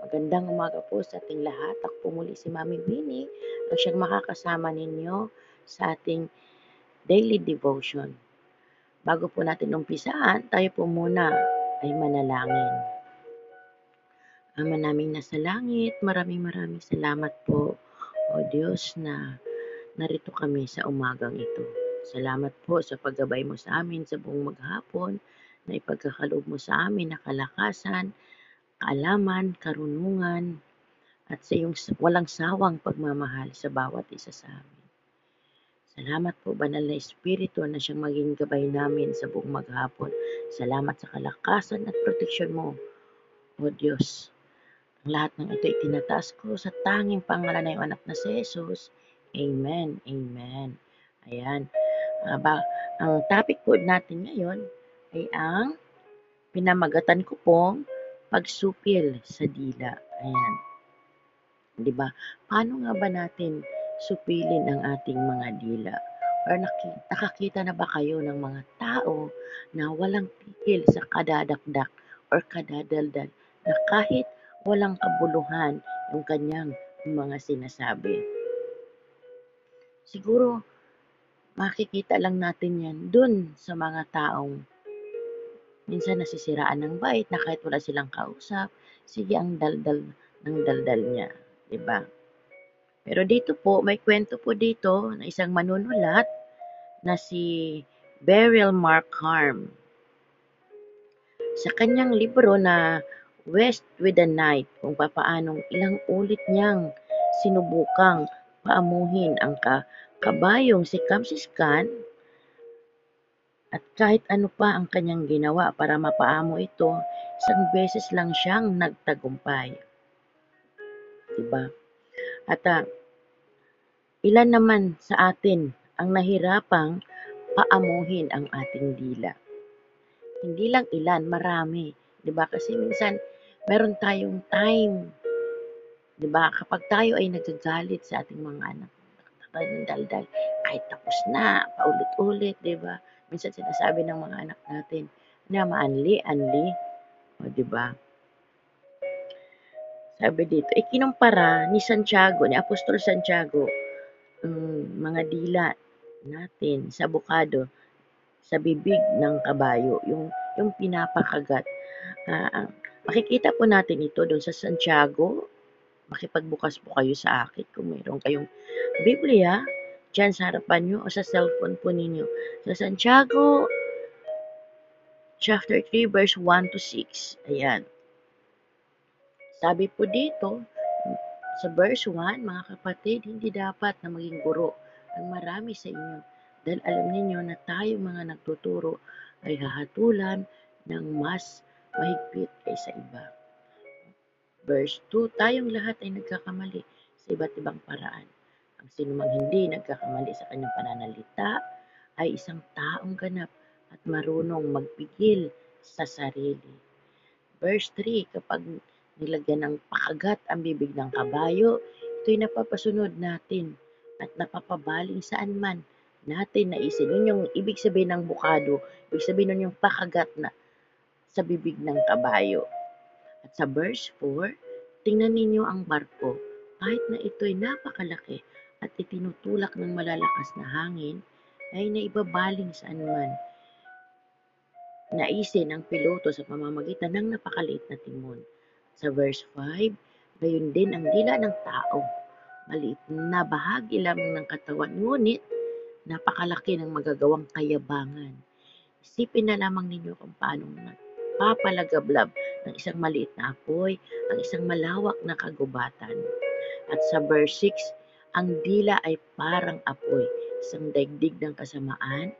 Magandang umaga po sa ating lahat. Ako po muli si Mami Winnie, ang siyang makakasama ninyo sa ating daily devotion. Bago po natin umpisaan, tayo po muna ay manalangin. Ama naming nasa langit, maraming maraming salamat po, O Diyos, na narito kami sa umagang ito. Salamat po sa paggabay mo sa amin sa buong maghapon, na ipagkakaloob mo sa amin na kalakasan, kaalaman, karunungan, at sa iyong walang sawang pagmamahal sa bawat isa sa amin. Salamat po, Banal na Espiritu, na siyang maging gabay namin sa buong maghapon. Salamat sa kalakasan at proteksyon mo, O Diyos. Ang lahat ng ito itinataas ko sa tanging pangalan ng anak na si Jesus. Amen. Amen. Ayan. Uh, ang topic po natin ngayon ay ang pinamagatan ko pong pagsupil sa dila. Ayan. 'Di ba? Paano nga ba natin supilin ang ating mga dila? Or nakakita na ba kayo ng mga tao na walang tigil sa kadadakdak or kadadaldal na kahit walang kabuluhan yung kanyang mga sinasabi? Siguro makikita lang natin yan dun sa mga taong Minsan nasisiraan ng bait na kahit wala silang kausap, sige ang daldal ng daldal niya, ba? Pero dito po, may kwento po dito na isang manunulat na si Beryl Mark Harm. Sa kanyang libro na West with the Night, kung papaanong ilang ulit niyang sinubukang paamuhin ang ka kabayong si Kamsis Khan at kahit ano pa ang kanyang ginawa para mapaamo ito, isang beses lang siyang nagtagumpay. Diba? At uh, ilan naman sa atin ang nahirapang paamuhin ang ating dila. Hindi lang ilan, marami. 'Di ba? Kasi minsan meron tayong time. 'Di ba? Kapag tayo ay nagagalit sa ating mga anak, ng daldal, kahit tapos na, paulit-ulit, 'di ba? Minsan sinasabi ng mga anak natin na maanli, anli. O, di ba? Sabi dito, eh kinumpara ni Santiago, ni Apostol Santiago, um, mga dila natin sa bukado, sa bibig ng kabayo, yung, yung pinapakagat. Uh, makikita po natin ito doon sa Santiago. Makipagbukas po kayo sa akin kung mayroon kayong Biblia dyan sa harapan nyo o sa cellphone po ninyo. Sa Santiago, chapter 3, verse 1 to 6. Ayan. Sabi po dito, sa verse 1, mga kapatid, hindi dapat na maging guro ang marami sa inyo dahil alam niyo na tayo mga nagtuturo ay hahatulan ng mas mahigpit kaysa iba. Verse 2, tayong lahat ay nagkakamali sa iba't ibang paraan. Ang sinumang hindi nagkakamali sa kanyang pananalita ay isang taong ganap at marunong magpigil sa sarili. Verse 3, kapag nilagyan ng pakagat ang bibig ng kabayo, ito'y napapasunod natin at napapabaling saan man natin naisin. Yun yung ibig sabihin ng bukado, ibig sabihin nun yung pakagat na sa bibig ng kabayo. At sa verse 4, tingnan ninyo ang barko. Kahit na ito'y napakalaki, at itinutulak ng malalakas na hangin ay naibabaling saan man. Naisin ang piloto sa pamamagitan ng napakaliit na timon. Sa verse 5, gayon din ang dila ng tao. Maliit na bahagi lamang ng katawan, ngunit napakalaki ng magagawang kayabangan. Isipin na lamang ninyo kung paano papalagablab ng isang maliit na apoy ang isang malawak na kagubatan. At sa verse 6, ang dila ay parang apoy, isang daigdig ng kasamaan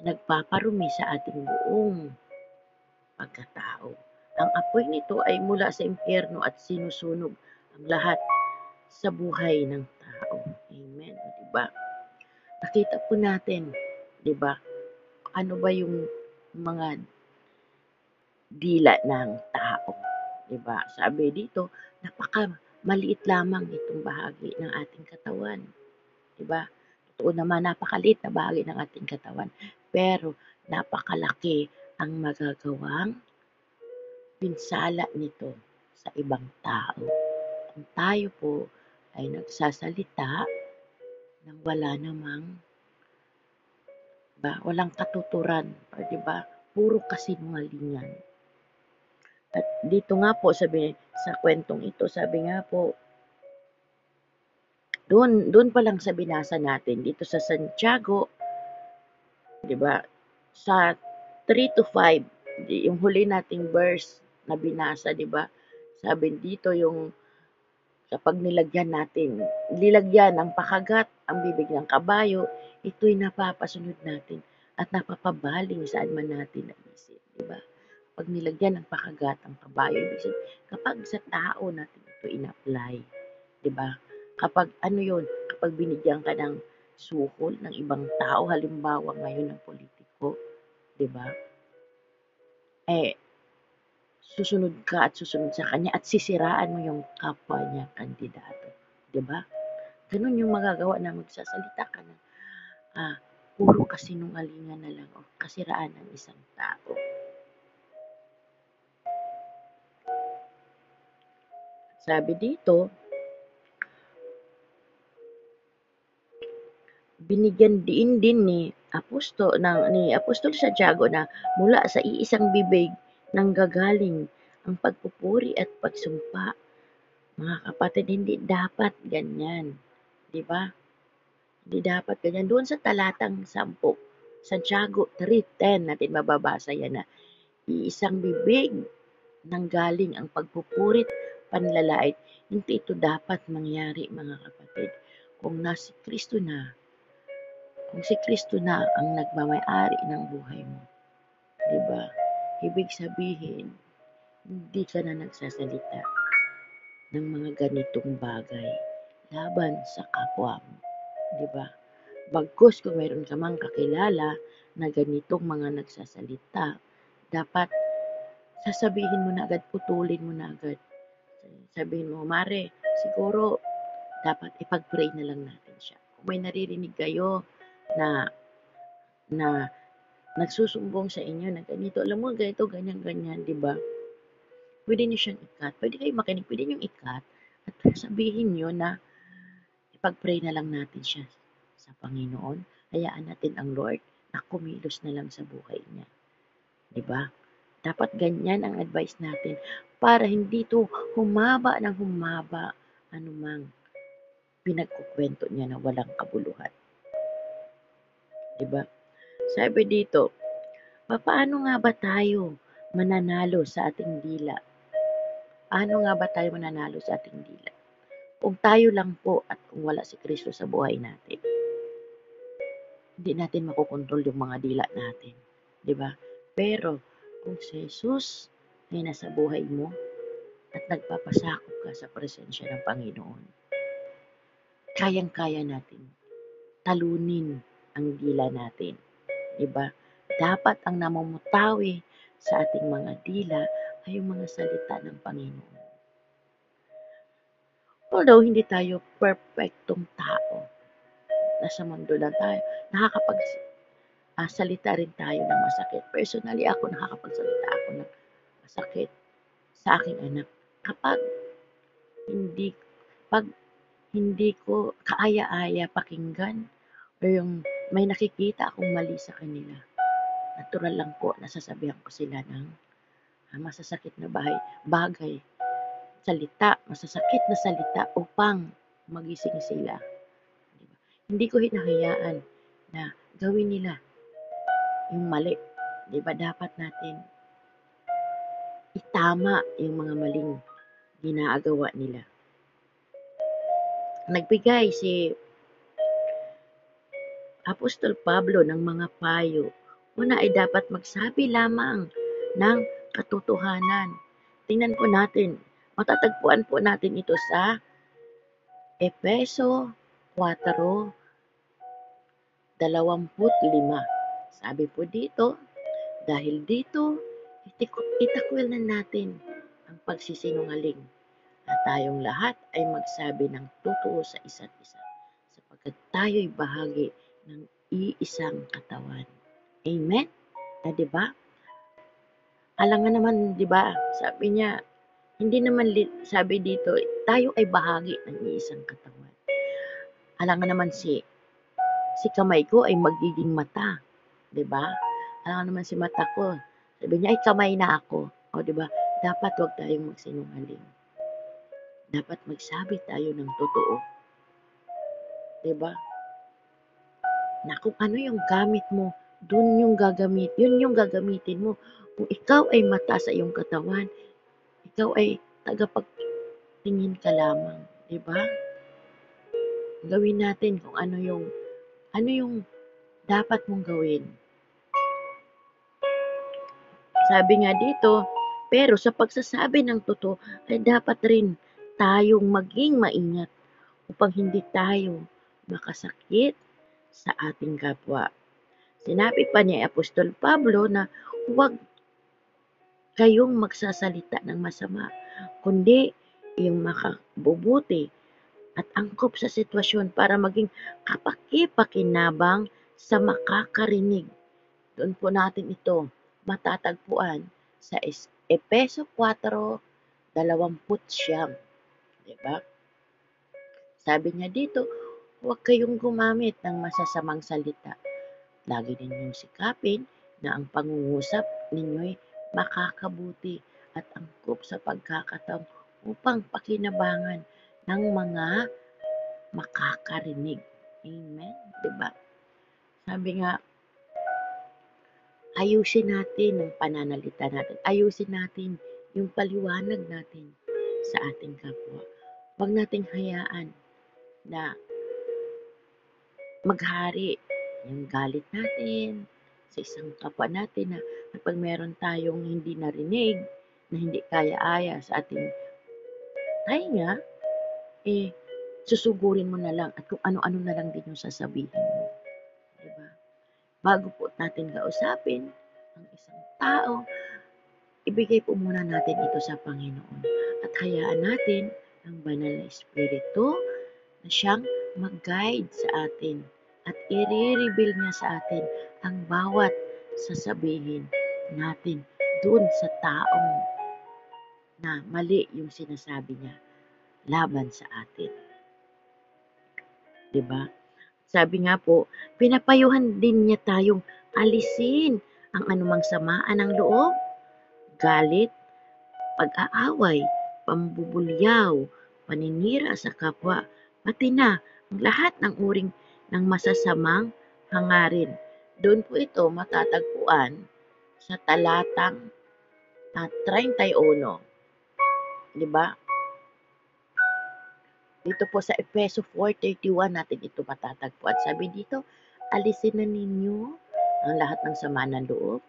na nagpaparumi sa ating buong pagkatao. Ang apoy nito ay mula sa impyerno at sinusunog ang lahat sa buhay ng tao. Amen. O, diba? Nakita po natin, di ba? Ano ba yung mga dila ng tao? Di ba? Sabi dito, napaka maliit lamang itong bahagi ng ating katawan. Diba? Totoo naman, napakaliit na bahagi ng ating katawan. Pero, napakalaki ang magagawang pinsala nito sa ibang tao. Kung tayo po ay nagsasalita nang wala namang ba, walang katuturan, 'di ba? Puro kasinungalingan. At dito nga po sabi sa kwentong ito, sabi nga po doon doon pa lang sa binasa natin dito sa Santiago, 'di ba? Sa 3 to 5, yung huli nating verse na binasa, 'di ba? Sabi dito yung kapag nilagyan natin, nilagyan ng pakagat ang bibig ng kabayo, ito'y napapasunod natin at napapabaling saan man natin naisip, 'di ba? Pag nilagyan ng pakagat ang kabayo, ibig kapag sa tao natin ito in-apply, 'di ba? Kapag ano yun, kapag binigyan ka ng suhol ng ibang tao, halimbawa ngayon ng politiko, 'di ba? Eh, susunod ka at susunod sa kanya at sisiraan mo yung kapwa niya kandidato, 'di ba? Ganun yung magagawa na magsasalita ka na ah, puro kasinungalingan na lang o kasiraan ng isang tao. Sabi dito, binigyan din din ni Aposto ng ni Apostol Santiago na mula sa iisang bibig nang gagaling ang pagpupuri at pagsumpa. Mga kapatid, hindi dapat ganyan. 'Di ba? Hindi dapat ganyan. Doon sa talatang 10, Santiago 3.10 natin mababasa yan na iisang bibig nang galing ang pagpupurit, panlalait. Hindi ito dapat mangyari mga kapatid. Kung nasi Kristo na, kung si Kristo na ang nagmamay-ari ng buhay mo, di ba? Ibig sabihin, hindi ka na nagsasalita ng mga ganitong bagay laban sa kapwa mo, di ba? Bagkus kung mayroon ka mang kakilala na ganitong mga nagsasalita, dapat sasabihin mo na agad, putulin mo na agad. Sabihin mo, Mare, siguro dapat ipag-pray na lang natin siya. Kung may naririnig kayo na na nagsusumbong sa inyo na ganito, alam mo, ganito, ganyan, ganyan, di ba? Pwede niyo siyang ikat. Pwede kayo makinig, pwede niyo ikat at sabihin niyo na ipag-pray na lang natin siya sa Panginoon. Hayaan natin ang Lord na kumilos na lang sa buhay niya. Di ba? Dapat ganyan ang advice natin para hindi to humaba ng humaba anumang pinagkukwento niya na walang kabuluhan. Diba? Sabi dito, paano nga ba tayo mananalo sa ating dila? Paano nga ba tayo mananalo sa ating dila? Kung tayo lang po at kung wala si Kristo sa buhay natin, hindi natin makokontrol yung mga dila natin. Ba? Pero, kung si Jesus ay nasa buhay mo at nagpapasakop ka sa presensya ng Panginoon, kayang-kaya natin talunin ang dila natin. Diba? Dapat ang namumutawi sa ating mga dila ay yung mga salita ng Panginoon. Although hindi tayo perfectong tao, nasa mundo lang tayo, nakakapag uh, salita rin tayo ng masakit. Personally, ako nakakapagsalita ako ng masakit sa aking anak. Kapag hindi, pag hindi ko kaaya-aya pakinggan o yung may nakikita akong mali sa kanila. Natural lang po, nasasabihan ko sila ng ah, masasakit na bahay, bagay, salita, masasakit na salita upang magising sila. Diba? Hindi ko hinahayaan na gawin nila yung mali. Diba? Dapat natin itama yung mga maling ginagawa nila. Nagbigay si Apostol Pablo ng mga payo. Una ay dapat magsabi lamang ng katotohanan. Tingnan po natin, matatagpuan po natin ito sa Epeso 4, 25. Sabi po dito, dahil dito, itakwil na natin ang pagsisinungaling at tayong lahat ay magsabi ng totoo sa isa't isa sapagkat tayo'y bahagi ng iisang katawan. Amen? Na 'di ba? Alangan naman 'di ba? Sabi niya, Hindi naman sabi dito, tayo ay bahagi ng iisang katawan. Alangan naman si si kamay ko ay magiging mata, 'di ba? Alangan naman si mata ko. Sabi niya ay kamay na ako. O 'di ba? Dapat wag tayong magsinungaling. Dapat magsabi tayo ng totoo. 'Di ba? Na kung ano yung gamit mo, dun yung gagamit, yun yung gagamitin mo. Kung ikaw ay mata sa iyong katawan, ikaw ay tagapagtingin ka lamang, 'di ba? Gawin natin kung ano yung ano yung dapat mong gawin. Sabi nga dito, pero sa pagsasabi ng totoo ay dapat rin tayong maging maingat upang hindi tayo makasakit sa ating kapwa. Sinabi pa ni Apostol Pablo na huwag kayong magsasalita ng masama, kundi yung makabubuti at angkop sa sitwasyon para maging kapaki-pakinabang sa makakarinig. Doon po natin ito matatagpuan sa Epeso 4, 29. Diba? Sabi niya dito, huwag kayong gumamit ng masasamang salita. Lagi ninyong sikapin na ang pangungusap ninyo'y makakabuti at angkop sa pagkakataong upang pakinabangan ng mga makakarinig. Amen? Diba? Sabi nga, ayusin natin ang pananalita natin. Ayusin natin yung paliwanag natin sa ating kapwa. Huwag nating hayaan na maghari yung galit natin sa isang kapwa natin na kapag meron tayong hindi narinig, na hindi kaya-aya sa ating tainga, eh, susugurin mo na lang at kung ano-ano na lang din yung sasabihin mo. Bago po natin kausapin ang isang tao, ibigay po muna natin ito sa Panginoon at hayaan natin ang banal na Espiritu na siyang mag-guide sa atin at i-reveal niya sa atin ang bawat sasabihin natin doon sa taong na mali yung sinasabi niya laban sa atin. 'Di ba? Sabi nga po, pinapayuhan din niya tayong alisin ang anumang samaan ng loob, galit, pag-aaway, pambubulyaw, paninira sa kapwa, pati na ang lahat ng uring ng masasamang hangarin. Doon po ito matatagpuan sa talatang uh, 31. 'Di ba? Dito po sa Efeso 4.31 natin ito matatagpuan. Sabi dito, alisin na ninyo ang lahat ng sama ng loob,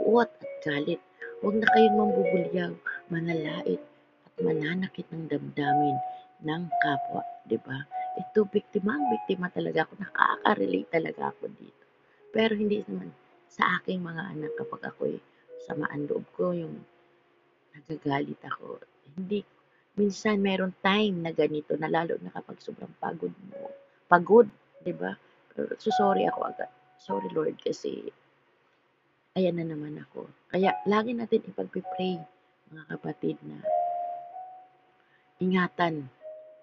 puot at galit. Huwag na kayong mambubulyaw, manalait at mananakit ng damdamin ng kapwa. ba? Diba? Ito, biktima, ang biktima talaga ako. Nakaka-relate talaga ako dito. Pero hindi naman sa aking mga anak kapag ako'y samaan loob ko, yung nagagalit ako. Hindi minsan meron time na ganito na lalo na kapag sobrang pagod mo. Pagod, 'di ba? So sorry ako agad. Sorry Lord kasi ayan na naman ako. Kaya lagi natin ipagpe-pray mga kapatid na ingatan,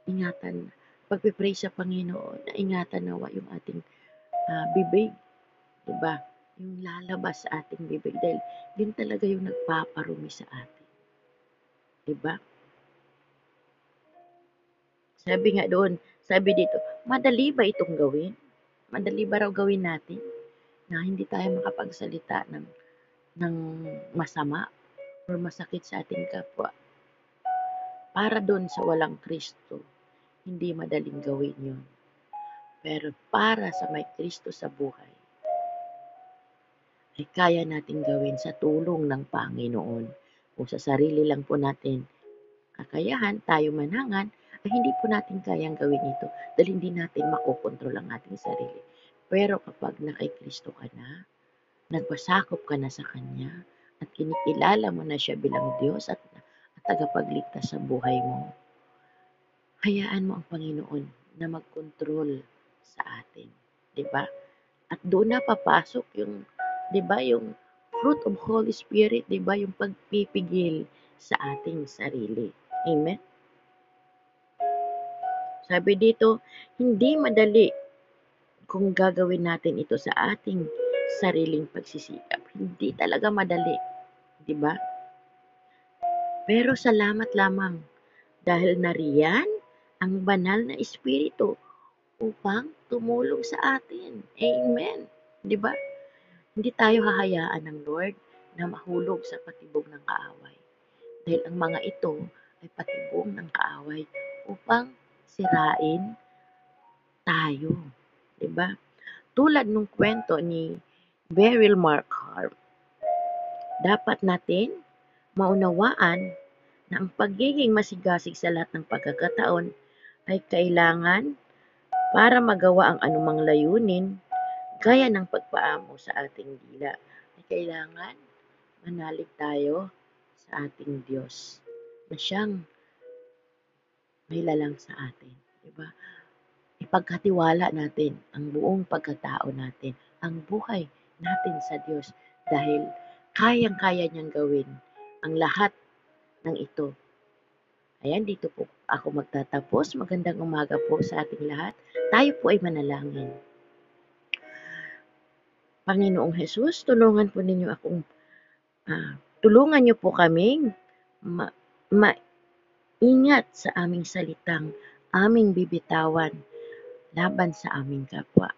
ingatan, pagpe-pray sa Panginoon na ingatan nawa yung ating uh, bibig, 'di ba? Yung lalabas sa ating bibig dahil yun talaga yung nagpaparumi sa atin. 'Di ba? Sabi nga doon, sabi dito, madali ba itong gawin? Madali ba raw gawin natin na hindi tayo makapagsalita ng, ng masama or masakit sa ating kapwa? Para doon sa walang Kristo, hindi madaling gawin yon. Pero para sa may Kristo sa buhay, ay kaya nating gawin sa tulong ng Panginoon. Kung sa sarili lang po natin kakayahan, tayo manangan, ay hindi po natin kayang gawin ito dahil hindi natin makokontrol ang ating sarili. Pero kapag nakay Kristo ka na, nagpasakop ka na sa Kanya, at kinikilala mo na siya bilang Diyos at, at tagapagligtas sa buhay mo, hayaan mo ang Panginoon na magkontrol sa atin. ba? Diba? At doon na papasok yung, ba, yung fruit of Holy Spirit, ba, yung pagpipigil sa ating sarili. Amen? Sabi dito, hindi madali kung gagawin natin ito sa ating sariling pagsisikap. Hindi talaga madali. Di ba? Pero salamat lamang dahil nariyan ang banal na espiritu upang tumulong sa atin. Amen. Di ba? Hindi tayo hahayaan ng Lord na mahulog sa patibong ng kaaway. Dahil ang mga ito ay patibong ng kaaway upang sirain tayo. Di ba? Tulad nung kwento ni Beryl Markham, dapat natin maunawaan na ang pagiging masigasig sa lahat ng pagkakataon ay kailangan para magawa ang anumang layunin gaya ng pagpaamo sa ating dila ay kailangan manalig tayo sa ating Diyos na siyang may lalang sa atin. Diba? Ipagkatiwala natin ang buong pagkatao natin, ang buhay natin sa Diyos dahil kayang-kaya niyang gawin ang lahat ng ito. Ayan, dito po ako magtatapos. Magandang umaga po sa ating lahat. Tayo po ay manalangin. Panginoong Jesus, tulungan po ninyo akong, uh, tulungan niyo po kaming ma, maingat sa aming salitang aming bibitawan laban sa aming kapwa.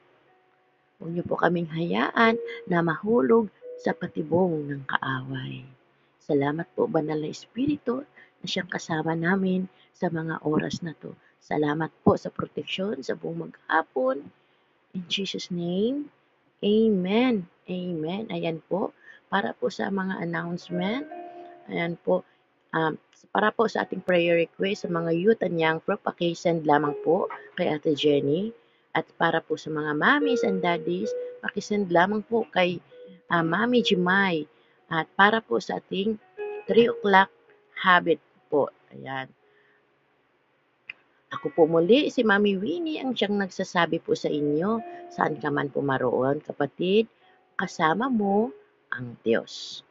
Huwag niyo po kaming hayaan na mahulog sa patibong ng kaaway. Salamat po, Banal na Espiritu, na siyang kasama namin sa mga oras na to. Salamat po sa proteksyon sa buong maghapon. In Jesus' name, Amen. Amen. Ayan po. Para po sa mga announcement. Ayan po. Um, para po sa ating prayer request sa mga youth and young pro, lamang po kay Ate Jenny. At para po sa mga mommies and daddies, pakisend lamang po kay uh, Mami Jimay. At para po sa ating 3 o'clock habit po. Ayan. Ako po muli, si Mami Winnie, ang siyang nagsasabi po sa inyo, saan ka man pumaroon, kapatid, kasama mo ang Diyos.